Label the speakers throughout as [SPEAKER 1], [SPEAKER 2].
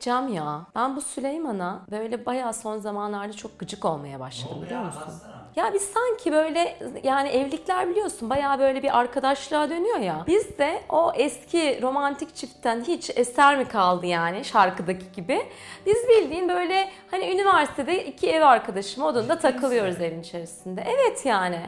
[SPEAKER 1] Cam ya. Ben bu Süleyman'a böyle bayağı son zamanlarda çok gıcık olmaya başladım biliyor musun?
[SPEAKER 2] anlatsana.
[SPEAKER 1] Ya biz sanki böyle yani evlilikler biliyorsun bayağı böyle bir arkadaşlığa dönüyor ya. Biz de o eski romantik çiftten hiç eser mi kaldı yani şarkıdaki gibi. Biz bildiğin böyle hani üniversitede iki ev arkadaşım odunda takılıyoruz evin içerisinde. Evet yani.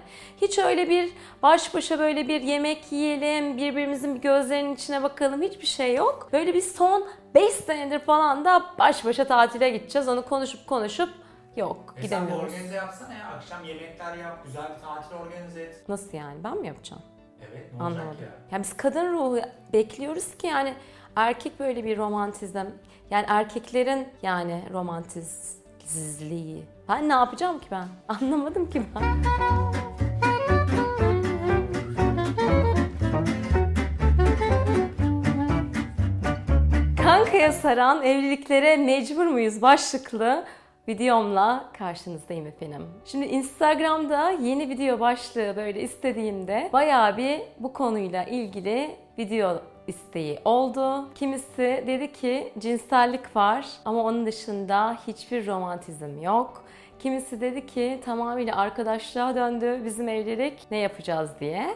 [SPEAKER 1] Hiç öyle bir baş başa böyle bir yemek yiyelim, birbirimizin bir gözlerinin içine bakalım hiçbir şey yok. Böyle bir son 5 senedir falan da baş başa tatile gideceğiz. Onu konuşup konuşup yok
[SPEAKER 2] E sen de
[SPEAKER 1] gidemiyoruz.
[SPEAKER 2] organize yapsana ya. Akşam yemekler yap, güzel bir tatil organize et.
[SPEAKER 1] Nasıl yani? Ben mi yapacağım?
[SPEAKER 2] Evet ne olacak
[SPEAKER 1] Anlamadım.
[SPEAKER 2] ya?
[SPEAKER 1] Ya biz kadın ruhu bekliyoruz ki yani erkek böyle bir romantizm yani erkeklerin yani romantizliği. Ben ne yapacağım ki ben? Anlamadım ki ben. Kankaya saran evliliklere mecbur muyuz başlıklı videomla karşınızdayım efendim. Şimdi Instagram'da yeni video başlığı böyle istediğimde bayağı bir bu konuyla ilgili video isteği oldu. Kimisi dedi ki cinsellik var ama onun dışında hiçbir romantizm yok. Kimisi dedi ki tamamıyla arkadaşlığa döndü bizim evlilik ne yapacağız diye.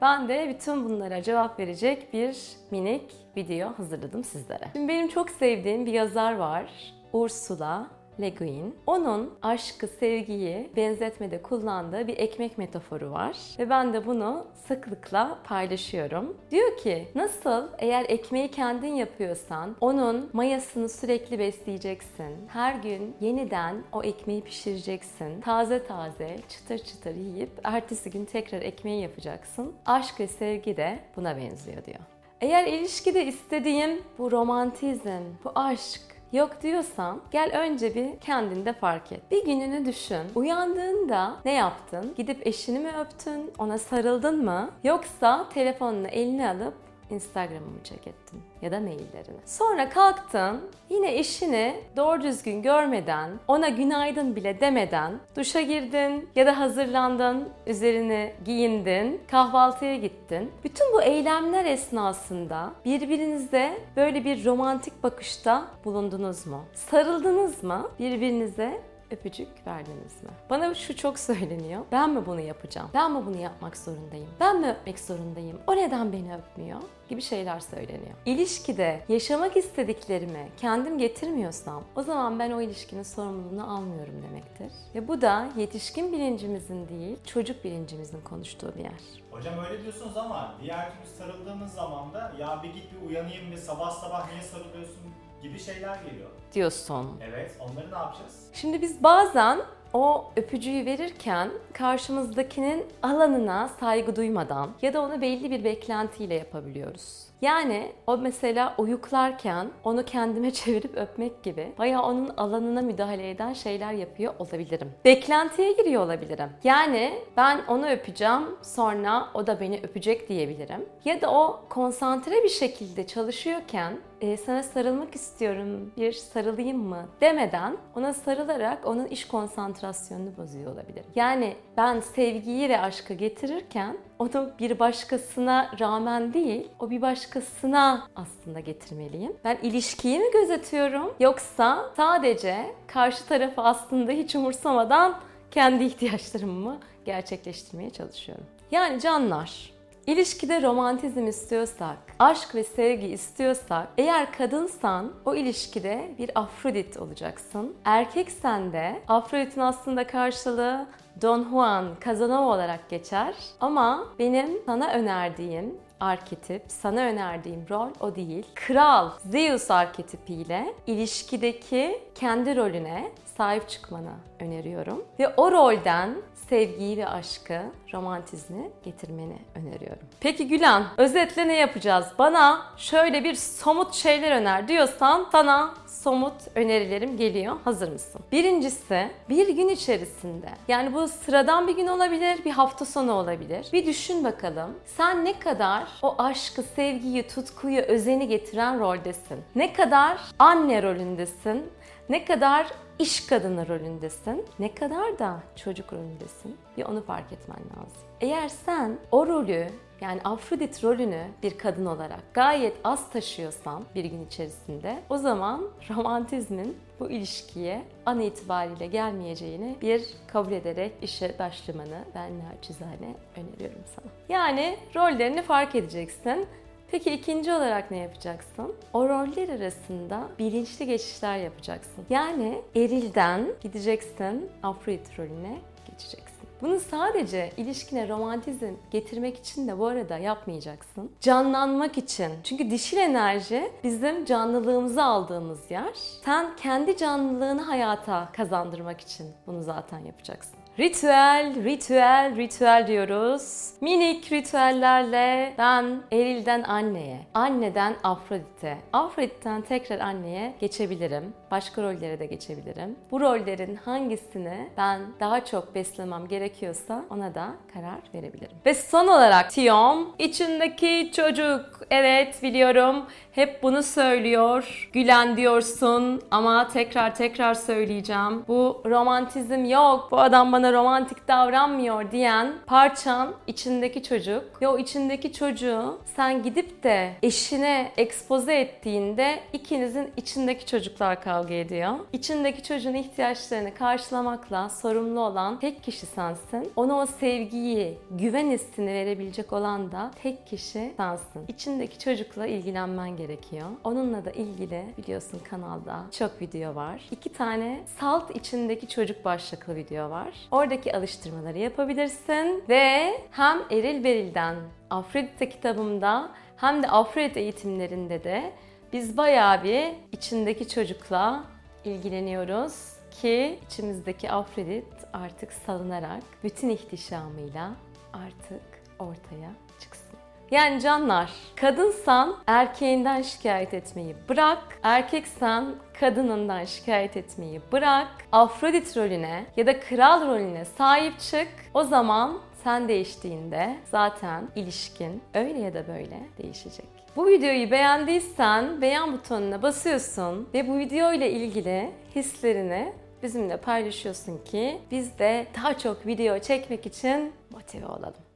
[SPEAKER 1] Ben de bütün bunlara cevap verecek bir minik video hazırladım sizlere. Şimdi benim çok sevdiğim bir yazar var. Ursula Le Guin. Onun aşkı, sevgiyi benzetmede kullandığı bir ekmek metaforu var. Ve ben de bunu sıklıkla paylaşıyorum. Diyor ki nasıl eğer ekmeği kendin yapıyorsan onun mayasını sürekli besleyeceksin. Her gün yeniden o ekmeği pişireceksin. Taze taze çıtır çıtır yiyip ertesi gün tekrar ekmeği yapacaksın. Aşk ve sevgi de buna benziyor diyor. Eğer ilişkide istediğim bu romantizm, bu aşk, Yok diyorsan gel önce bir kendinde fark et. Bir gününü düşün. Uyandığında ne yaptın? Gidip eşini mi öptün? Ona sarıldın mı? Yoksa telefonunu eline alıp Instagram'ı mı check ettin? Ya da maillerini. Sonra kalktın, yine eşini doğru düzgün görmeden, ona günaydın bile demeden duşa girdin ya da hazırlandın, üzerini giyindin, kahvaltıya gittin. Bütün bu eylemler esnasında birbirinize böyle bir romantik bakışta bulundunuz mu? Sarıldınız mı? Birbirinize öpücük verdiniz mi? Bana şu çok söyleniyor. Ben mi bunu yapacağım? Ben mi bunu yapmak zorundayım? Ben mi öpmek zorundayım? O neden beni öpmüyor? gibi şeyler söyleniyor. İlişkide yaşamak istediklerimi kendim getirmiyorsam o zaman ben o ilişkinin sorumluluğunu almıyorum demektir. Ve bu da yetişkin bilincimizin değil çocuk bilincimizin konuştuğu bir yer.
[SPEAKER 2] Hocam öyle diyorsunuz ama diğer türlü sarıldığımız zaman da ya bir git bir uyanayım bir sabah sabah niye sarılıyorsun gibi şeyler geliyor.
[SPEAKER 1] Diyorsun.
[SPEAKER 2] Evet onları ne yapacağız?
[SPEAKER 1] Şimdi biz bazen o öpücüğü verirken karşımızdakinin alanına saygı duymadan ya da onu belli bir beklentiyle yapabiliyoruz. Yani o mesela uyuklarken onu kendime çevirip öpmek gibi bayağı onun alanına müdahale eden şeyler yapıyor olabilirim. Beklentiye giriyor olabilirim. Yani ben onu öpeceğim sonra o da beni öpecek diyebilirim. Ya da o konsantre bir şekilde çalışıyorken e, sana sarılmak istiyorum bir sarılayım mı demeden ona sarılarak onun iş konsantrasyonunu bozuyor olabilirim. Yani ben sevgiyi ve aşkı getirirken onu bir başkasına rağmen değil, o bir başkasına aslında getirmeliyim. Ben ilişkiyi mi gözetiyorum yoksa sadece karşı tarafı aslında hiç umursamadan kendi ihtiyaçlarımı mı gerçekleştirmeye çalışıyorum. Yani canlar, İlişkide romantizm istiyorsak, aşk ve sevgi istiyorsak, eğer kadınsan o ilişkide bir Afrodit olacaksın. Erkeksen de Afrodit'in aslında karşılığı Don Juan Casanova olarak geçer. Ama benim sana önerdiğim arketip, sana önerdiğim rol o değil. Kral Zeus arketipiyle ilişkideki kendi rolüne sahip çıkmanı öneriyorum. Ve o rolden sevgiyi ve aşkı, romantizmi getirmeni öneriyorum. Peki Gülen, özetle ne yapacağız? Bana şöyle bir somut şeyler öner diyorsan sana somut önerilerim geliyor. Hazır mısın? Birincisi bir gün içerisinde yani bu sıradan bir gün olabilir, bir hafta sonu olabilir. Bir düşün bakalım. Sen ne kadar o aşkı, sevgiyi, tutkuyu, özeni getiren roldesin? Ne kadar anne rolündesin? Ne kadar iş kadını rolündesin, ne kadar da çocuk rolündesin bir onu fark etmen lazım. Eğer sen o rolü yani Afrodit rolünü bir kadın olarak gayet az taşıyorsan bir gün içerisinde o zaman romantizmin bu ilişkiye an itibariyle gelmeyeceğini bir kabul ederek işe başlamanı ben naçizane öneriyorum sana. Yani rollerini fark edeceksin. Peki ikinci olarak ne yapacaksın? O roller arasında bilinçli geçişler yapacaksın. Yani erilden gideceksin Afrodit rolüne geçeceksin. Bunu sadece ilişkine romantizm getirmek için de bu arada yapmayacaksın. Canlanmak için. Çünkü dişil enerji bizim canlılığımızı aldığımız yer. Sen kendi canlılığını hayata kazandırmak için bunu zaten yapacaksın. Ritüel, ritüel, ritüel diyoruz. Minik ritüellerle ben Eril'den anneye, anneden Afrodit'e, Afrodit'ten tekrar anneye geçebilirim. Başka rollere de geçebilirim. Bu rollerin hangisini ben daha çok beslemem gerekiyorsa ona da karar verebilirim. Ve son olarak Tiyom, içindeki çocuk. Evet biliyorum hep bunu söylüyor. Gülen diyorsun ama tekrar tekrar söyleyeceğim. Bu romantizm yok. Bu adam bana romantik davranmıyor diyen parçan içindeki çocuk. Ve o içindeki çocuğu sen gidip de eşine ekspoze ettiğinde ikinizin içindeki çocuklar kavga ediyor. İçindeki çocuğun ihtiyaçlarını karşılamakla sorumlu olan tek kişi sensin. Ona o sevgiyi, güven hissini verebilecek olan da tek kişi sensin. İçindeki çocukla ilgilenmen gerekiyor. Onunla da ilgili biliyorsun kanalda çok video var. İki tane salt içindeki çocuk başlıklı video var. Oradaki alıştırmaları yapabilirsin ve hem Eril Beril'den Afrodite kitabımda hem de Afrodite eğitimlerinde de biz bayağı bir içindeki çocukla ilgileniyoruz ki içimizdeki Afrodit artık salınarak bütün ihtişamıyla artık ortaya çıksın. Yani canlar, kadınsan erkeğinden şikayet etmeyi bırak, erkeksen kadınından şikayet etmeyi bırak, Afrodit rolüne ya da kral rolüne sahip çık. O zaman sen değiştiğinde zaten ilişkin öyle ya da böyle değişecek. Bu videoyu beğendiysen beğen butonuna basıyorsun ve bu video ile ilgili hislerini bizimle paylaşıyorsun ki biz de daha çok video çekmek için motive olalım.